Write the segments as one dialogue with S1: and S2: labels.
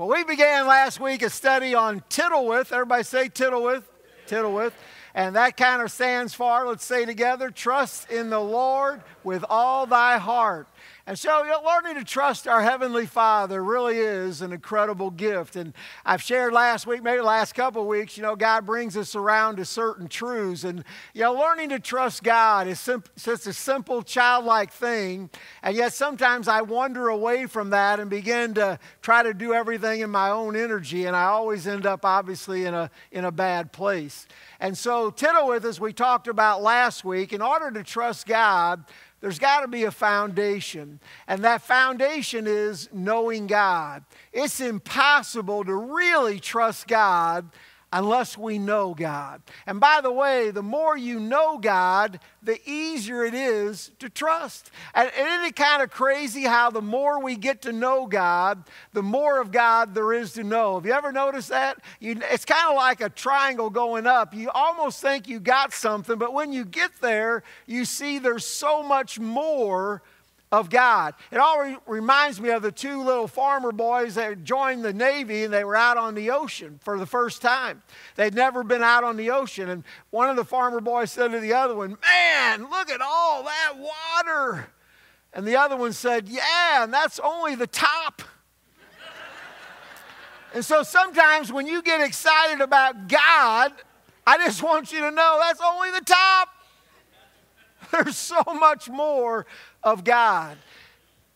S1: Well, we began last week a study on Tittlewith. Everybody say Tittlewith. Tittlewith. And that kind of stands for, let's say together, trust in the Lord with all thy heart. And so, learning to trust our Heavenly Father really is an incredible gift. And I've shared last week, maybe last couple weeks, you know, God brings us around to certain truths. And, you know, learning to trust God is sim- such a simple, childlike thing. And yet sometimes I wander away from that and begin to try to do everything in my own energy. And I always end up, obviously, in a, in a bad place. And so, Tittlewith, as we talked about last week, in order to trust God, there's got to be a foundation. And that foundation is knowing God. It's impossible to really trust God unless we know God. And by the way, the more you know God, the easier it is to trust. And isn't it kind of crazy how the more we get to know God, the more of God there is to know? Have you ever noticed that? You, it's kind of like a triangle going up. You almost think you got something, but when you get there, you see there's so much more of God. It all reminds me of the two little farmer boys that joined the Navy and they were out on the ocean for the first time. They'd never been out on the ocean. And one of the farmer boys said to the other one, Man, look at all that water. And the other one said, Yeah, and that's only the top. and so sometimes when you get excited about God, I just want you to know that's only the top. There's so much more of God.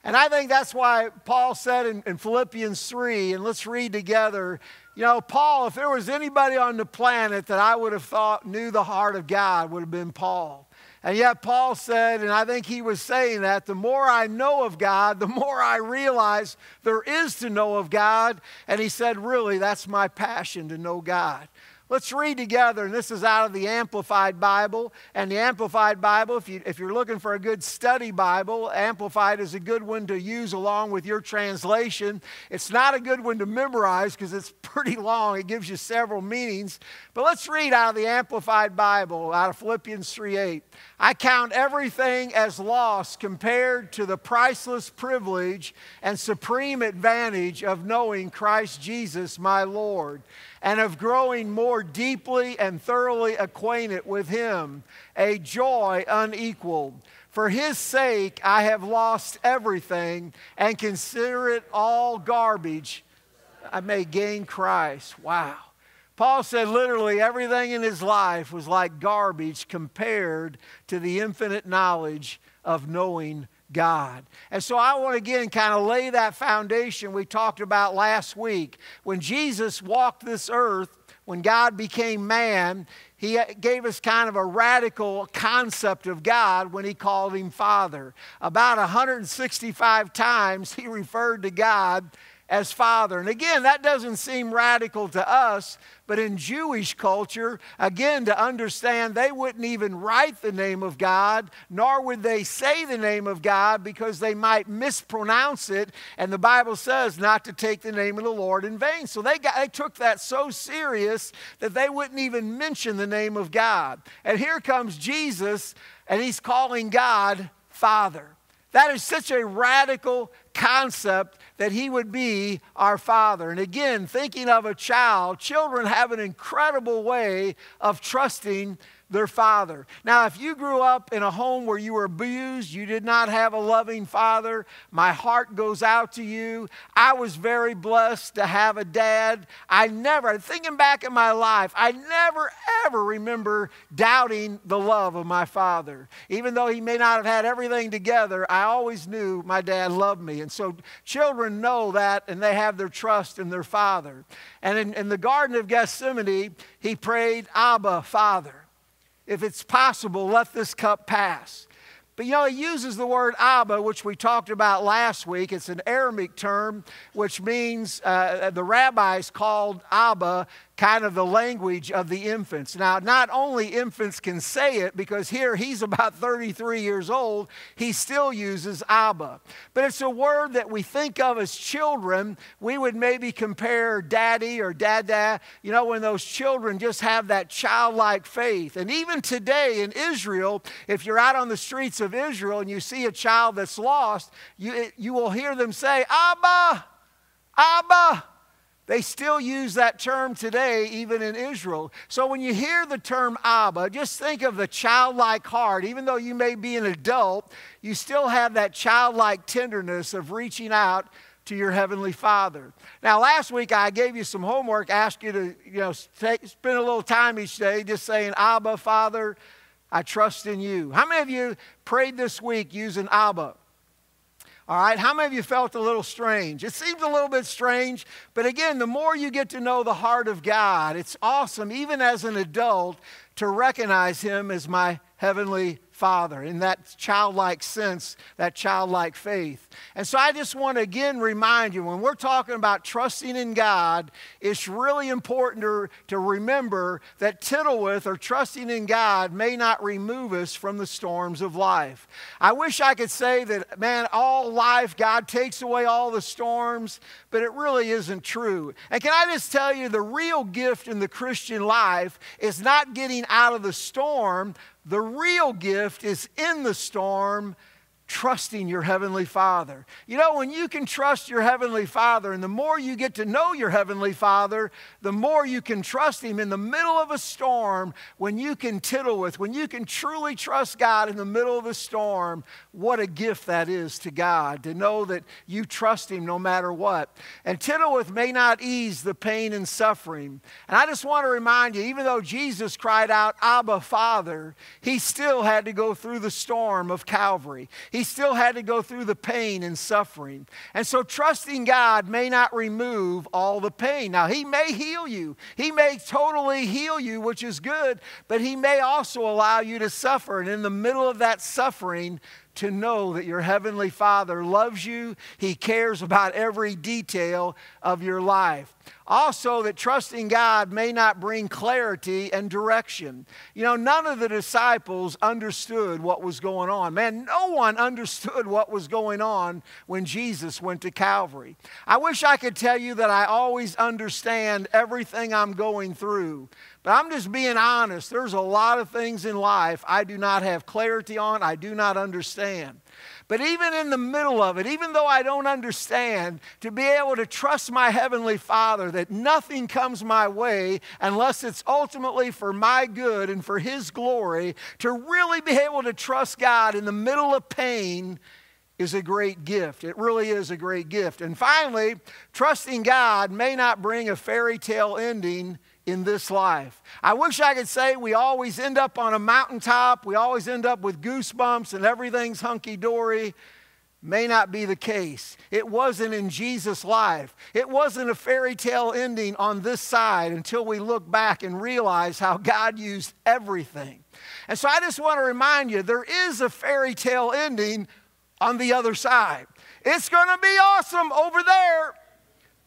S1: And I think that's why Paul said in, in, Philippians 3, and let's read together. You know, Paul, if there was anybody on the planet that I would have thought knew the heart of God, would have been Paul. And yet, Paul said, and I think he was saying that the more I know of God, the more I realize there is to know of God. And he said, really, that's my passion to know God. Let's read together, and this is out of the Amplified Bible. And the Amplified Bible, if, you, if you're looking for a good study Bible, Amplified is a good one to use along with your translation. It's not a good one to memorize because it's pretty long, it gives you several meanings. But let's read out of the Amplified Bible, out of Philippians 3 8. I count everything as loss compared to the priceless privilege and supreme advantage of knowing Christ Jesus, my Lord and of growing more deeply and thoroughly acquainted with Him, a joy unequaled. For His sake, I have lost everything and consider it all garbage. I may gain Christ. Wow. Paul said literally everything in his life was like garbage compared to the infinite knowledge of knowing God. And so I want to again kind of lay that foundation we talked about last week. When Jesus walked this earth, when God became man, he gave us kind of a radical concept of God when he called him Father. About 165 times he referred to God as Father. And again, that doesn't seem radical to us, but in Jewish culture, again, to understand they wouldn't even write the name of God, nor would they say the name of God because they might mispronounce it. And the Bible says not to take the name of the Lord in vain. So they, got, they took that so serious that they wouldn't even mention the name of God. And here comes Jesus, and he's calling God Father. That is such a radical concept that he would be our father. And again, thinking of a child, children have an incredible way of trusting their father. Now, if you grew up in a home where you were abused, you did not have a loving father, my heart goes out to you. I was very blessed to have a dad. I never, thinking back in my life, I never ever remember doubting the love of my father. Even though he may not have had everything together, I always knew my dad loved me. And so children know that and they have their trust in their father. And in, in the Garden of Gethsemane, he prayed, Abba, Father. If it's possible, let this cup pass. But you know, he uses the word Abba, which we talked about last week. It's an Aramaic term, which means uh, the rabbis called Abba kind of the language of the infants. Now, not only infants can say it, because here he's about 33 years old, he still uses Abba. But it's a word that we think of as children. We would maybe compare daddy or dada, you know, when those children just have that childlike faith. And even today in Israel, if you're out on the streets of Israel and you see a child that's lost, you, you will hear them say, Abba, Abba. They still use that term today, even in Israel. So when you hear the term Abba, just think of the childlike heart. Even though you may be an adult, you still have that childlike tenderness of reaching out to your heavenly Father. Now, last week I gave you some homework, asked you to, you know, take, spend a little time each day just saying, Abba, Father, I trust in you. How many of you prayed this week using Abba? All right, how many of you felt a little strange? It seems a little bit strange, but again, the more you get to know the heart of God, it's awesome, even as an adult, to recognize Him as my heavenly Father in that childlike sense, that childlike faith. And so I just want to again remind you when we're talking about trusting in God, it's really important to, to remember that Tittlewith or trusting in God may not remove us from the storms of life. I wish I could say that, man, all life, God takes away all the storms, but it really isn't true. And can I just tell you, the real gift in the Christian life is not getting out of the storm, the real gift is in the storm trusting your Heavenly Father. You know, when you can trust your Heavenly Father, and the more you get to know your Heavenly Father, the more you can trust Him in the middle of a storm, when you can tittle with, when you can truly trust God in the middle of a storm, what a gift that is to God to know that you trust Him no matter what. And tittle with may not ease the pain and suffering. And I just want to remind you, even though Jesus cried out, Abba, Father, He still had to go through the storm of Calvary. He still had to go through the pain and suffering. And so trusting God may not remove all the pain. Now, He may heal you, He may totally heal you, which is good, but He may also allow you to suffer. And in the middle of that suffering, to know that your Heavenly Father loves you, He cares about every detail of your life. Also, that trusting God may not bring clarity and direction. You know, none of the disciples understood what was going on. Man, no one understood what was going on when Jesus went to Calvary. I wish I could tell you that I always understand everything I'm going through. But I'm just being honest. There's a lot of things in life I do not have clarity on, I do not understand. But even in the middle of it, even though I don't understand, to be able to trust my Heavenly Father that nothing comes my way unless it's ultimately for my good and for His glory, to really be able to trust God in the middle of pain is a great gift. It really is a great gift. And finally, trusting God may not bring a fairy tale ending in this life. I wish I could say we always end up on a mountaintop, we always end up with goosebumps and everything's hunky dory. May not be the case. It wasn't in Jesus' life. It wasn't a fairy tale ending on this side until we look back and realize how God used everything. And so I just want to remind you there is a fairy tale ending on the other side. It's going to be awesome over there.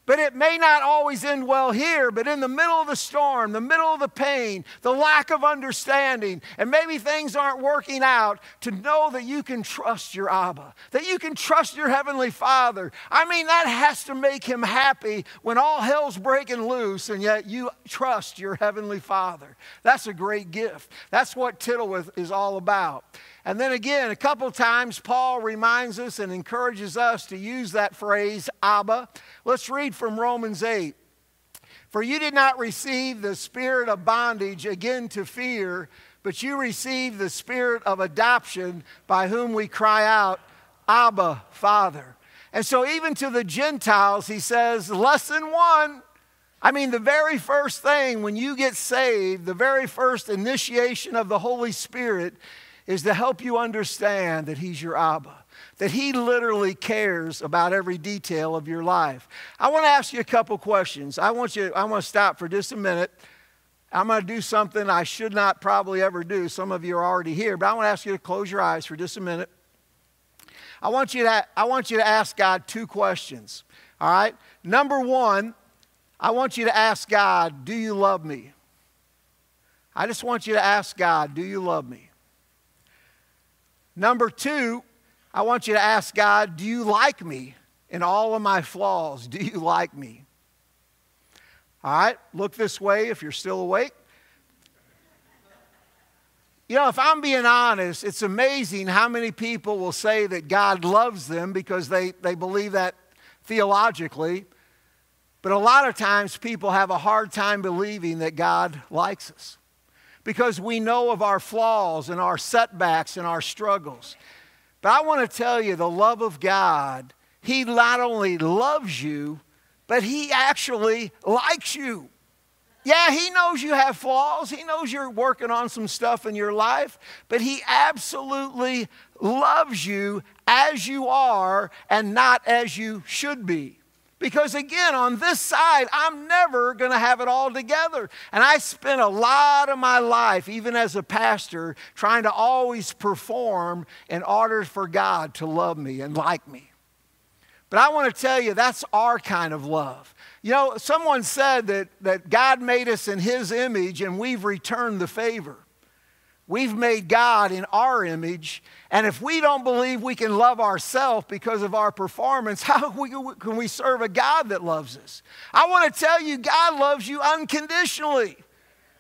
S1: But it may not always end well here, but in the middle of the storm, the middle of the pain, the lack of understanding, and maybe things aren't working out, to know that you can trust your Abba, that you can trust your Heavenly Father. I mean, that has to make Him happy when all hell's breaking loose and yet you trust your Heavenly Father. That's a great gift. That's what Tittlewith is all about. And then again, a couple times, Paul reminds us and encourages us to use that phrase, Abba. Let's read from Romans 8. For you did not receive the spirit of bondage again to fear, but you received the spirit of adoption by whom we cry out, Abba, Father. And so, even to the Gentiles, he says, Lesson one. I mean, the very first thing when you get saved, the very first initiation of the Holy Spirit is to help you understand that He's your Abba, that He literally cares about every detail of your life. I want to ask you a couple questions. I want you, I want to stop for just a minute. I'm going to do something I should not probably ever do. Some of you are already here, but I want to ask you to close your eyes for just a minute. I want you to, I want you to ask God two questions. All right? Number one, I want you to ask God, Do you love me? I just want you to ask God, Do you love me? Number two, I want you to ask God, do you like me in all of my flaws? Do you like me? All right, look this way if you're still awake. You know, if I'm being honest, it's amazing how many people will say that God loves them because they, they believe that theologically. But a lot of times people have a hard time believing that God likes us because we know of our flaws and our setbacks and our struggles. But I want to tell you the love of God, He not only loves you, but He actually likes you. Yeah, He knows you have flaws. He knows you're working on some stuff in your life, but He absolutely loves you as you are and not as you should be. Because again, on this side, I'm never going to have it all together. And I spent a lot of my life, even as a pastor, trying to always perform in order for God to love me and like me. But I want to tell you, that's our kind of love. You know, someone said that, that God made us in His image and we've returned the favor. We've made God in our image, and if we don't believe we can love ourselves because of our performance, how can we serve a God that loves us? I want to tell you, God loves you unconditionally.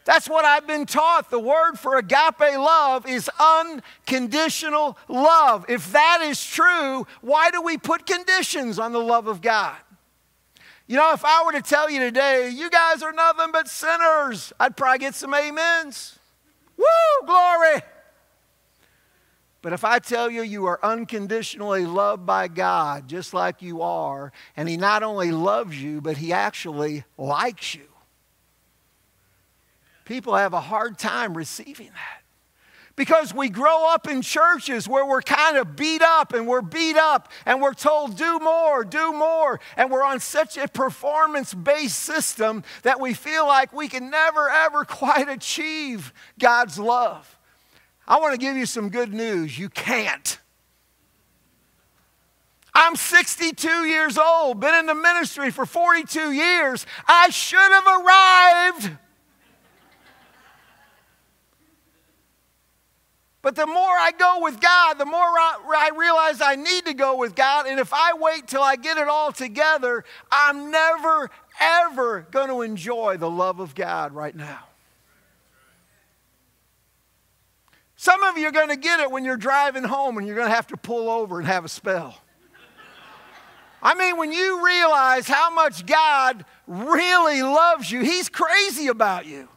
S1: That's what I've been taught. The word for agape love is unconditional love. If that is true, why do we put conditions on the love of God? You know, if I were to tell you today, you guys are nothing but sinners, I'd probably get some amens. Woo, glory. But if I tell you you are unconditionally loved by God, just like you are, and He not only loves you, but He actually likes you, people have a hard time receiving that because we grow up in churches where we're kind of beat up and we're beat up and we're told, do more, do more. And we're on such a performance based system that we feel like we can never, ever quite achieve God's love. I want to give you some good news. You can't. I'm 62 years old, been in the ministry for 42 years. I should have arrived But the more I go with God, the more I, realize I need to go with God. And if I wait till I get it all together, I'm never, ever going to enjoy the love of God right now. Some of you are going to get it when you're driving home and you're going to have to pull over and have a spell. I mean, when you realize how much God really loves you, He's crazy about you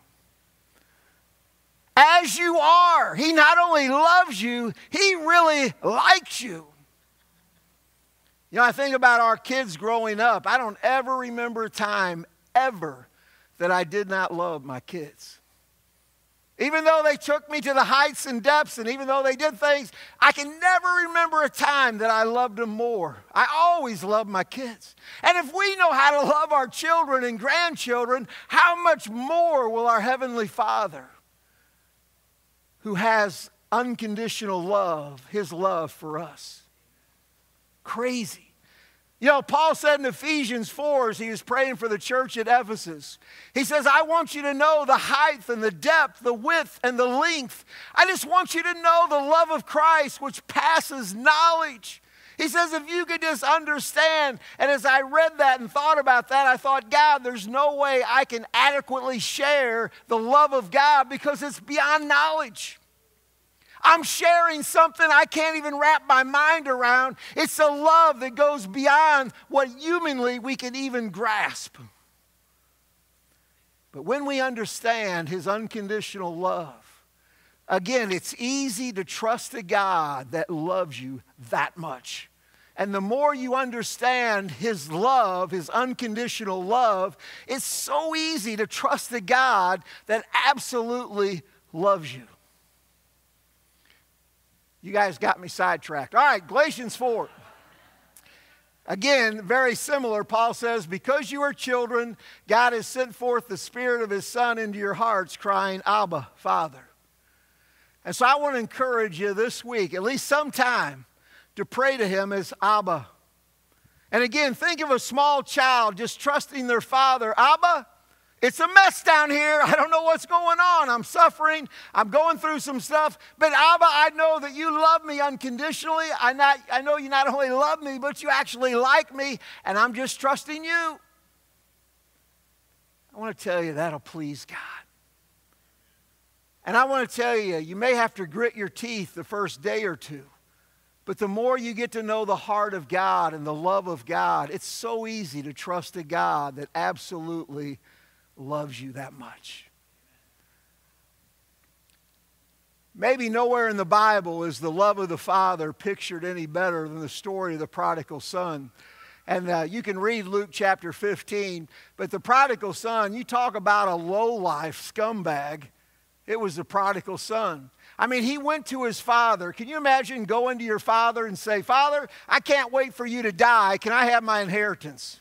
S1: as you are. He not only loves you, He really likes you. You know, I think about our kids growing up. I don't ever remember a time ever that I did not love my kids. Even though they took me to the heights and depths, and even though they did things, I can never remember a time that I loved them more. I always loved my kids. And if we know how to love our children and grandchildren, how much more will our Heavenly Father? Who has unconditional love, his love for us. Crazy. You know, Paul said in Ephesians 4 as he was praying for the church at Ephesus, he says, I want you to know the height and the depth, the width and the length. I just want you to know the love of Christ which passes knowledge. He says, if you could just understand. And as I read that and thought about that, I thought, God, there's no way I can adequately share the love of God because it's beyond knowledge. I'm sharing something I can't even wrap my mind around. It's a love that goes beyond what humanly we can even grasp. But when we understand His unconditional love, again, it's easy to trust a God that loves you that much. And the more you understand His love, His unconditional love, it's so easy to trust the God that absolutely loves you. You guys got me sidetracked. All right, Galatians 4. Again, very similar. Paul says, Because you are children, God has sent forth the Spirit of His Son into your hearts, crying, Abba, Father. And so I want to encourage you this week, at least sometime, to pray to him as Abba. And again, think of a small child just trusting their father. Abba, it's a mess down here. I don't know what's going on. I'm suffering. I'm going through some stuff. But Abba, I know that you love me unconditionally. I, not, I know you not only love me, but you actually like me. And I'm just trusting you. I want to tell you that'll please God. And I want to tell you, you may have to grit your teeth the first day or two. But the more you get to know the heart of God and the love of God, it's so easy to trust a God that absolutely loves you that much. Maybe nowhere in the Bible is the love of the Father pictured any better than the story of the prodigal son. And uh, you can read Luke chapter 15. But the prodigal son, you talk about a low life scumbag. It was the prodigal son. I mean, he went to his father. Can you imagine going to your father and say, Father, I can't wait for you to die. Can I have my inheritance?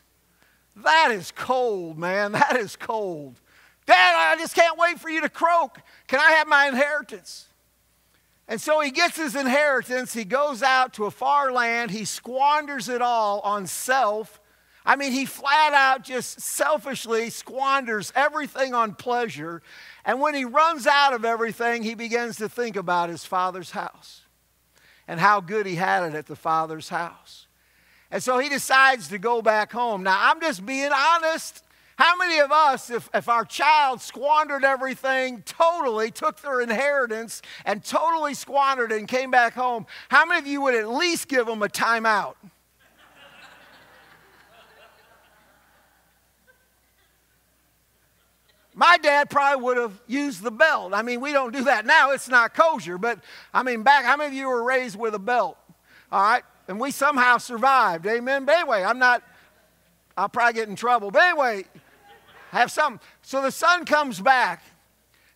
S1: That is cold, man. That is cold. Dad, I just can't wait for you to croak. Can I have my inheritance? And so he gets his inheritance. He goes out to a far land. He squanders it all on self. I mean, he flat out just selfishly squanders everything on pleasure. And when he runs out of everything, he begins to think about his father's house and how good he had it at the father's house. And so he decides to go back home. Now, I'm just being honest. How many of us, if, if our child squandered everything totally, took their inheritance and totally squandered it and came back home, how many of you would at least give them a timeout? My dad probably would have used the belt. I mean, we don't do that now. It's not kosher. But I mean, back, how many of you were raised with a belt? All right? And we somehow survived. Amen. But anyway, I'm not, I'll probably get in trouble. But anyway, have something. So the son comes back.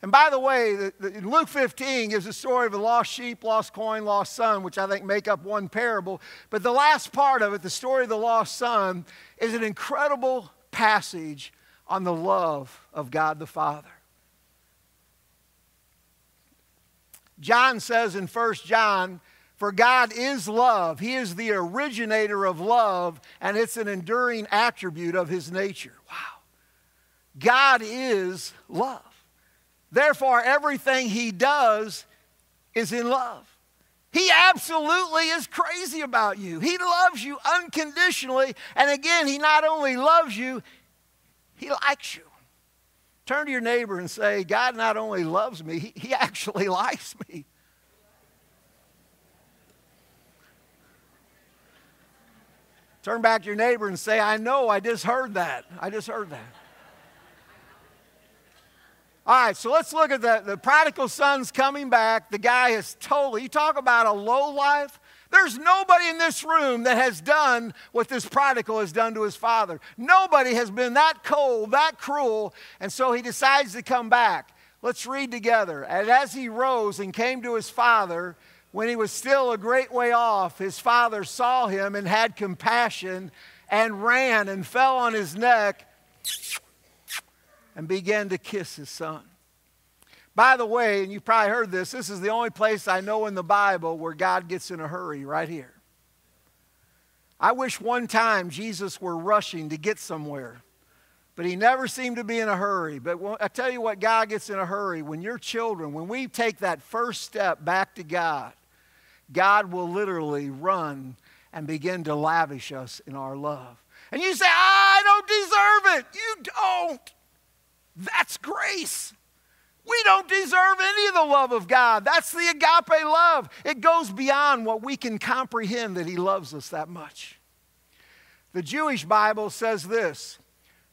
S1: And by the way, the, the, Luke 15 gives a story of a lost sheep, lost coin, lost son, which I think make up one parable. But the last part of it, the story of the lost son, is an incredible passage on the love of God the Father. John says in 1 John, for God is love. He is the originator of love, and it's an enduring attribute of his nature. Wow. God is love. Therefore, everything he does is in love. He absolutely is crazy about you. He loves you unconditionally. And again, he not only loves you, he likes you. Turn to your neighbor and say, God not only loves me, he, actually likes me. Turn back to your neighbor and say, I know, I just heard that. I just heard that. All right, so let's look at the, the prodigal son's coming back. The guy is totally, you talk about a low life. There's nobody in this room that has done what this prodigal has done to his father. Nobody has been that cold, that cruel, and so he decides to come back. Let's read together. And as he rose and came to his father, when he was still a great way off, his father saw him and had compassion and ran and fell on his neck and began to kiss his son. By the way, and you've probably heard this, this is the only place I know in the Bible where God gets in a hurry, right here. I wish one time Jesus were rushing to get somewhere, but he never seemed to be in a hurry. But I tell you what, God gets in a hurry. When your children, when we take that first step back to God, God will literally run and begin to lavish us in our love. And you say, I don't deserve it. You don't. That's grace. We don't deserve any of the love of God. That's the agape love. It goes beyond what we can comprehend that He loves us that much. The Jewish Bible says this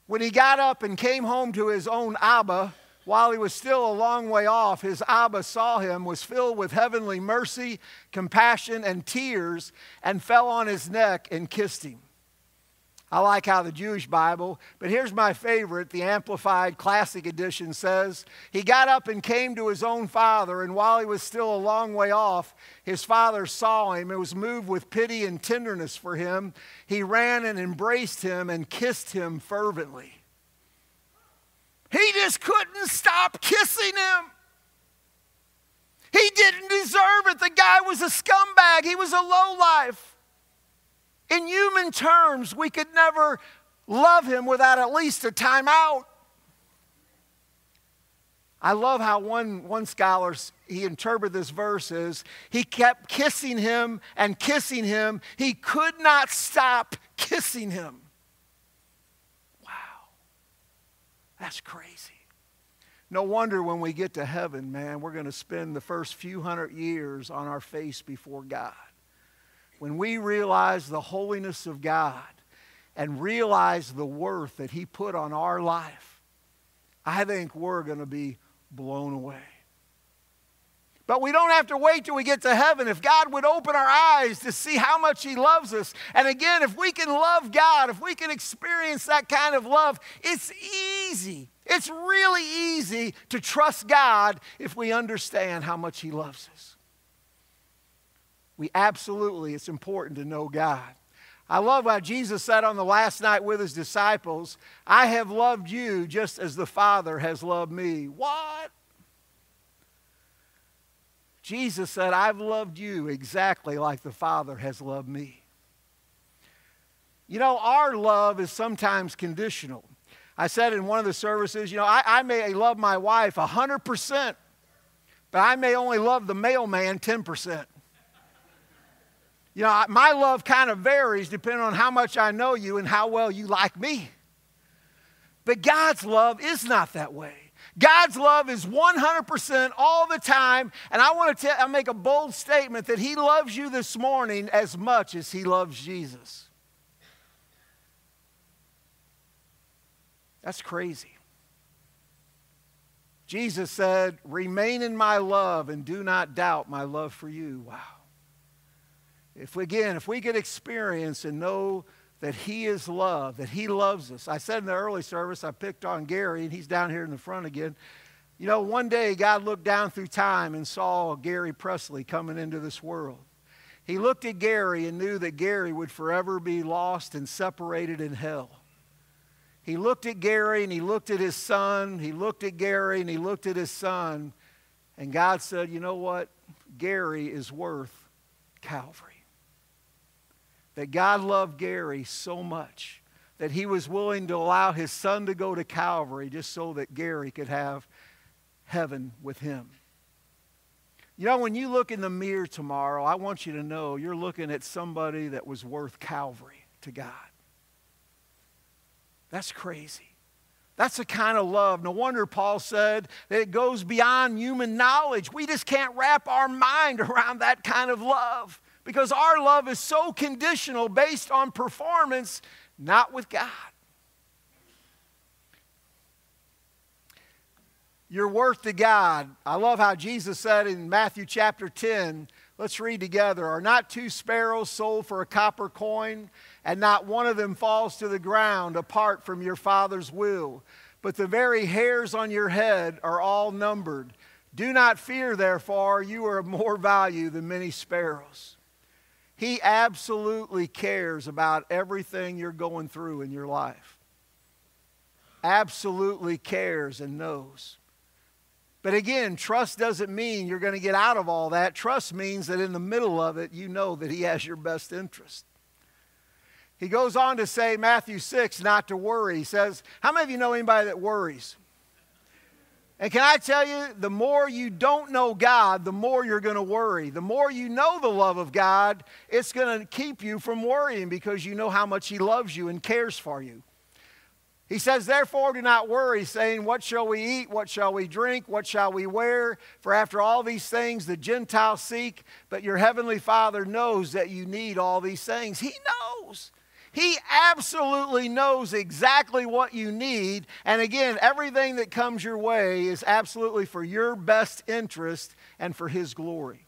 S1: When he got up and came home to his own Abba, while he was still a long way off, his Abba saw him, was filled with heavenly mercy, compassion, and tears, and fell on his neck and kissed him. I like how the Jewish Bible, but here's my favorite. The Amplified Classic Edition says, He got up and came to his own father, and while he was still a long way off, his father saw him and was moved with pity and tenderness for him. He ran and embraced him and kissed him fervently. He just couldn't stop kissing him. He didn't deserve it. The guy was a scumbag, he was a lowlife. In human terms, we could never love him without at least a timeout. I love how one, one scholar, he interpreted this verse as he kept kissing him and kissing him. He could not stop kissing him. Wow. That's crazy. No wonder when we get to heaven, man, we're going to spend the first few hundred years on our face before God. When we realize the holiness of God and realize the worth that He put on our life, I think we're going to be blown away. But we don't have to wait till we get to heaven. If God would open our eyes to see how much He loves us, and again, if we can love God, if we can experience that kind of love, it's easy. It's really easy to trust God if we understand how much He loves us. We absolutely, it's important to know God. I love how Jesus said on the last night with his disciples, I have loved you just as the Father has loved me. What? Jesus said, I've loved you exactly like the Father has loved me. You know, our love is sometimes conditional. I said in one of the services, you know, I, I may love my wife 100%, but I may only love the mailman 10%. You know, my love kind of varies depending on how much I know you and how well you like me. But God's love is not that way. God's love is 100% all the time. And I want to tell, I make a bold statement that He loves you this morning as much as He loves Jesus. That's crazy. Jesus said, Remain in my love and do not doubt my love for you. Wow. If we, again, if we could experience and know that He is love, that He loves us. I said in the early service, I picked on Gary, and he's down here in the front again. You know, one day God looked down through time and saw Gary Presley coming into this world. He looked at Gary and knew that Gary would forever be lost and separated in hell. He looked at Gary and he looked at his son. He looked at Gary and he looked at his son. And God said, You know what? Gary is worth Calvary that God loved Gary so much that he was willing to allow his son to go to Calvary just so that Gary could have heaven with him. You know, when you look in the mirror tomorrow, I want you to know you're looking at somebody that was worth Calvary to God. That's crazy. That's the kind of love. No wonder Paul said that it goes beyond human knowledge. We just can't wrap our mind around that kind of love because our love is so conditional based on performance, not with God. Your worth to God. I love how Jesus said in Matthew chapter 10, let's read together. Are not two sparrows sold for a copper coin, and not one of them falls to the ground apart from your Father's will? But the very hairs on your head are all numbered. Do not fear, therefore, you are of more value than many sparrows. He absolutely cares about everything you're going through in your life. Absolutely cares and knows. But again, trust doesn't mean you're going to get out of all that. Trust means that in the middle of it, you know that He has your best interest. He goes on to say, Matthew 6, not to worry. He says, How many of you know anybody that worries? And can I tell you, the more you don't know God, the more you're going to worry. The more you know the love of God, it's going to keep you from worrying because you know how much He loves you and cares for you. He says, Therefore, do not worry, saying, What shall we eat? What shall we drink? What shall we wear? For after all these things the Gentiles seek, but your heavenly Father knows that you need all these things. He knows. He absolutely knows exactly what you need. And again, everything that comes your way is absolutely for your best interest and for His glory.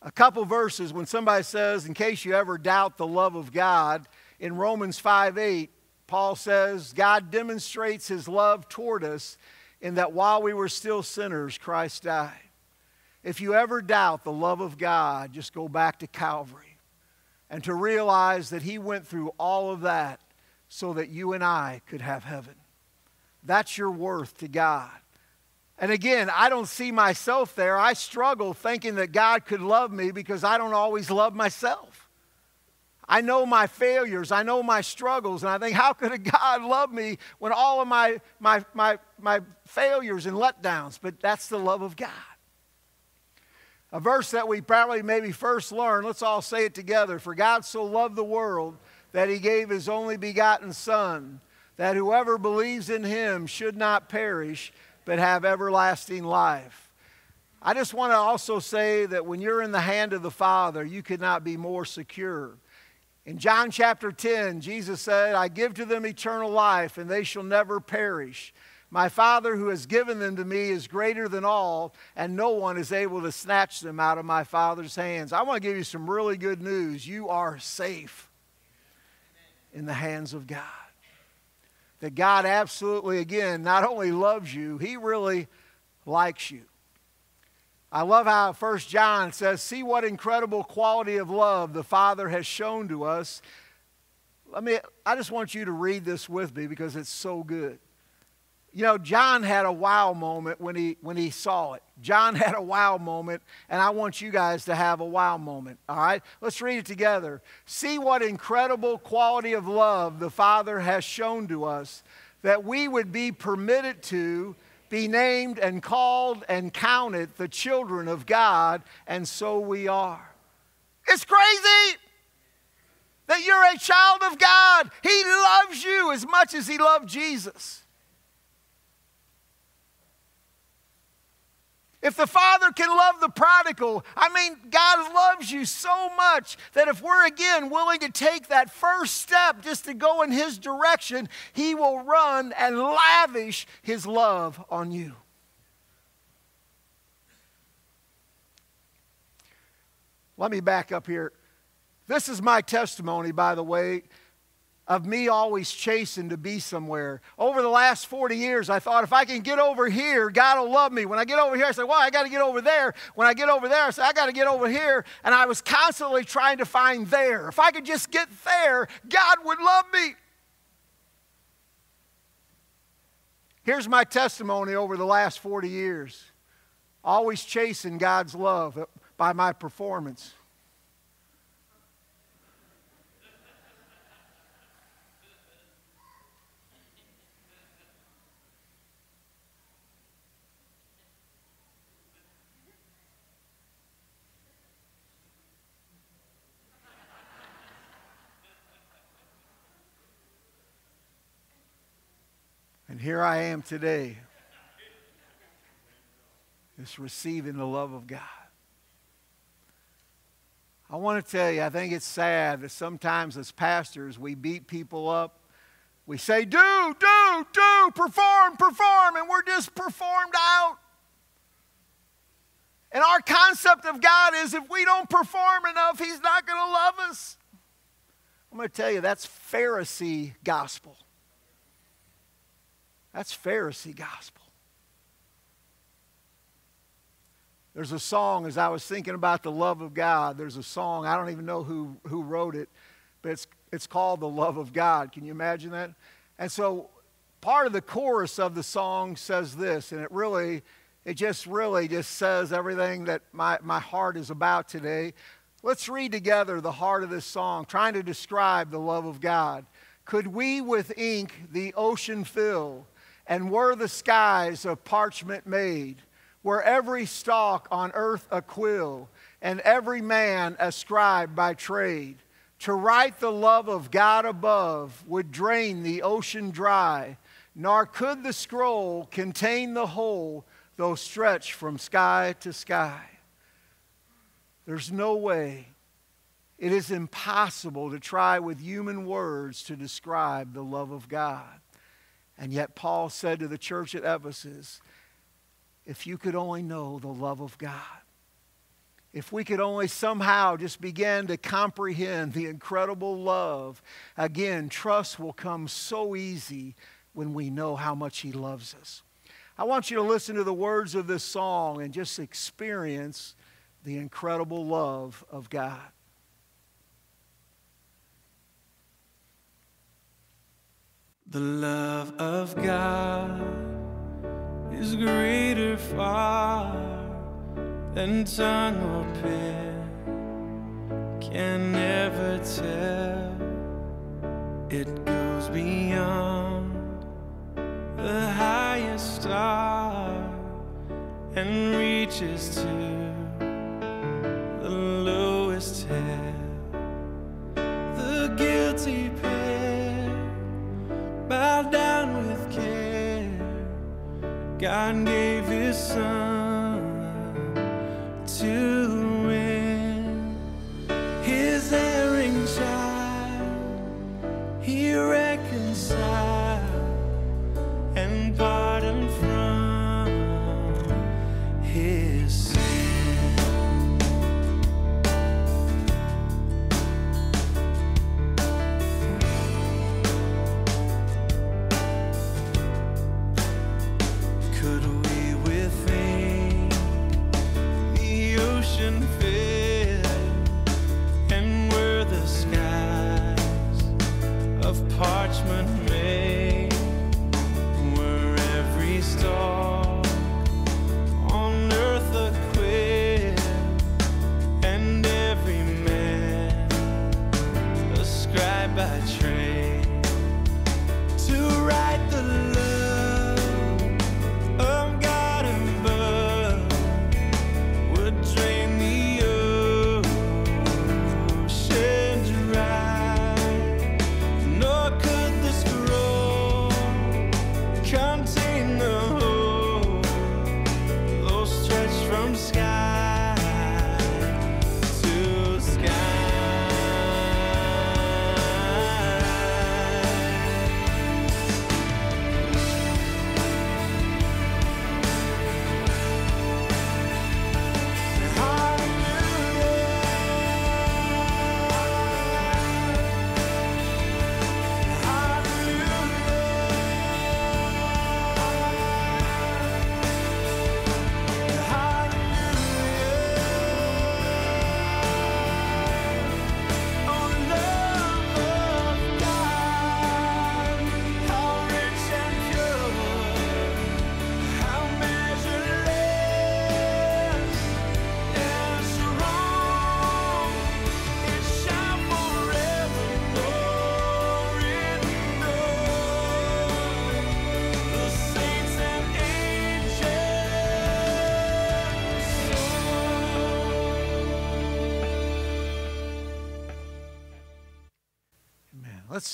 S1: A couple verses when somebody says, in case you ever doubt the love of God, in Romans 5 8, Paul says, God demonstrates his love toward us in that while we were still sinners, Christ died. If you ever doubt the love of God, just go back to Calvary and to realize that He went through all of that so that you and I could have heaven. That's your worth to God. And again, I don't see myself there. I struggle thinking that God could love me because I don't always love myself. I know my failures, I know my struggles, and I think, how could a God love me when all of my, my, my, my failures and letdowns? But that's the love of God. A verse that we probably maybe first learned, let's all say it together. For God so loved the world that he gave his only begotten Son, that whoever believes in him should not perish, but have everlasting life. I just want to also say that when you're in the hand of the Father, you could not be more secure. In John chapter 10, Jesus said, I give to them eternal life, and they shall never perish. My Father who has given them to me is greater than all, and no one is able to snatch them out of my Father's hands. I want to give you some really good news. You are safe in the hands of God. That God absolutely, again, not only loves you, He really likes you. I love how First John says, See what incredible quality of love the Father has shown to us. Let me, I just want you to read this with me because it's so good. You know, John had a wow moment when he, when he saw it. John had a wow moment, and I want you guys to have a wow moment. All right? Let's read it together. See what incredible quality of love the Father has shown to us that we would be permitted to be named and called and counted the children of God, and so we are. It's crazy that you're a child of God. He loves you as much as He loved Jesus. If the Father can love the prodigal, I mean, God loves you so much that if we're again willing to take that first step just to go in His direction, He will run and lavish His love on you. Let me back up here. This is my testimony, by the way of me always chasing to be somewhere. Over the last 40 years, I thought if I can get over here, God will love me. When I get over here, I say, well, I got to get over there. When I get over there, I say, I got to get over here. And I was constantly trying to find there. If I could just get there, God would love me. Here's my testimony over the last 40 years always chasing God's love by my performance. And here I am today, just receiving the love of God. I want to tell you, I think it's sad that sometimes as pastors we beat people up. We say, do, do, do, perform, perform, and we're just performed out. And our concept of God is if we don't perform enough, He's not going to love us. I'm going to tell you, that's Pharisee gospel. That's Pharisee gospel. There's a song, as I was thinking about the love of God, there's a song, I don't even know who, who wrote it, but it's, it's called The Love of God. Can you imagine that? And so part of the chorus of the song says this, and it really, it just really just says everything that my, my heart is about today. Let's read together the heart of this song, trying to describe the love of God. Could we with ink the ocean fill? And were the skies of parchment made, were every stalk on earth a quill, and every man a scribe by trade. To write the love of God above would drain the ocean dry, nor could the scroll contain the whole, though stretched from sky to sky. There's no way. It is impossible to try with human words to describe the love of God. And yet, Paul said to the church at Ephesus, if you could only know the love of God, if we could only somehow just begin to comprehend the incredible love, again, trust will come so easy when we know how much He loves us. I want you to listen to the words of this song and just experience the incredible love of God.
S2: The love of God is greater far than tongue or pen can never tell. It goes beyond the highest star and reaches to God gave his son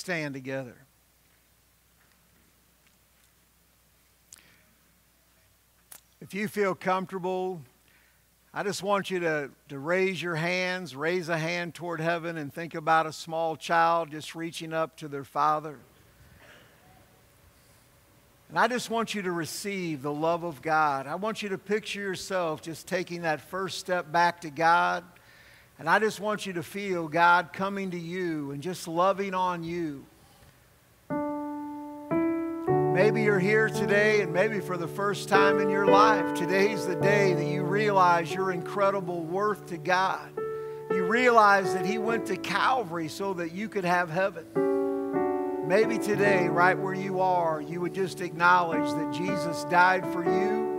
S1: stand together. If you feel comfortable, I just want you to, to raise your hands, raise a hand toward heaven, and think about a small child just reaching up to their father. And I just want you to receive the love of God. I want you to picture yourself just taking that first step back to God. And I just want you to feel God coming to you and just loving on you. Maybe you're here today, and maybe for the first time in your life, today's the day that you realize your incredible worth to God. You realize that He went to Calvary so that you could have heaven. Maybe today, right where you are, you would just acknowledge that Jesus died for you,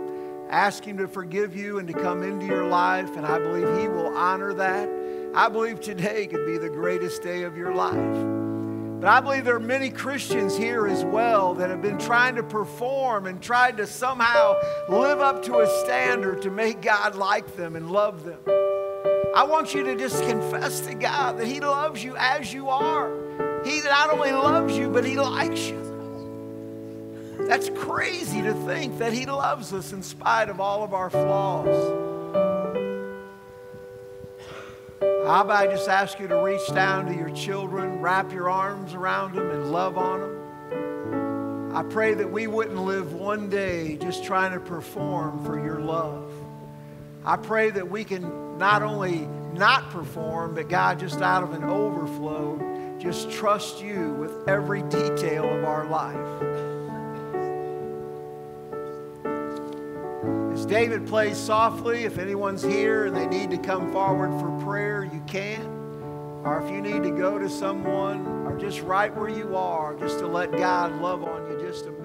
S1: ask Him to forgive you and to come into your life, and I believe He will honor that. I believe today could be the greatest day of your life. But I believe there are many Christians here as well that have been trying to perform and tried to somehow live up to a standard to make God like them and love them. I want you to just confess to God that He loves you as you are. He not only loves you, but He likes you. That's crazy to think that He loves us in spite of all of our flaws. About I just ask you to reach down to your children, wrap your arms around them, and love on them? I pray that we wouldn't live one day just trying to perform for your love. I pray that we can not only not perform, but God, just out of an overflow, just trust you with every detail of our life. As David plays softly, if anyone's here and they need to come forward for prayer, you can. Or if you need to go to someone, or just right where you are, just to let God love on you just a.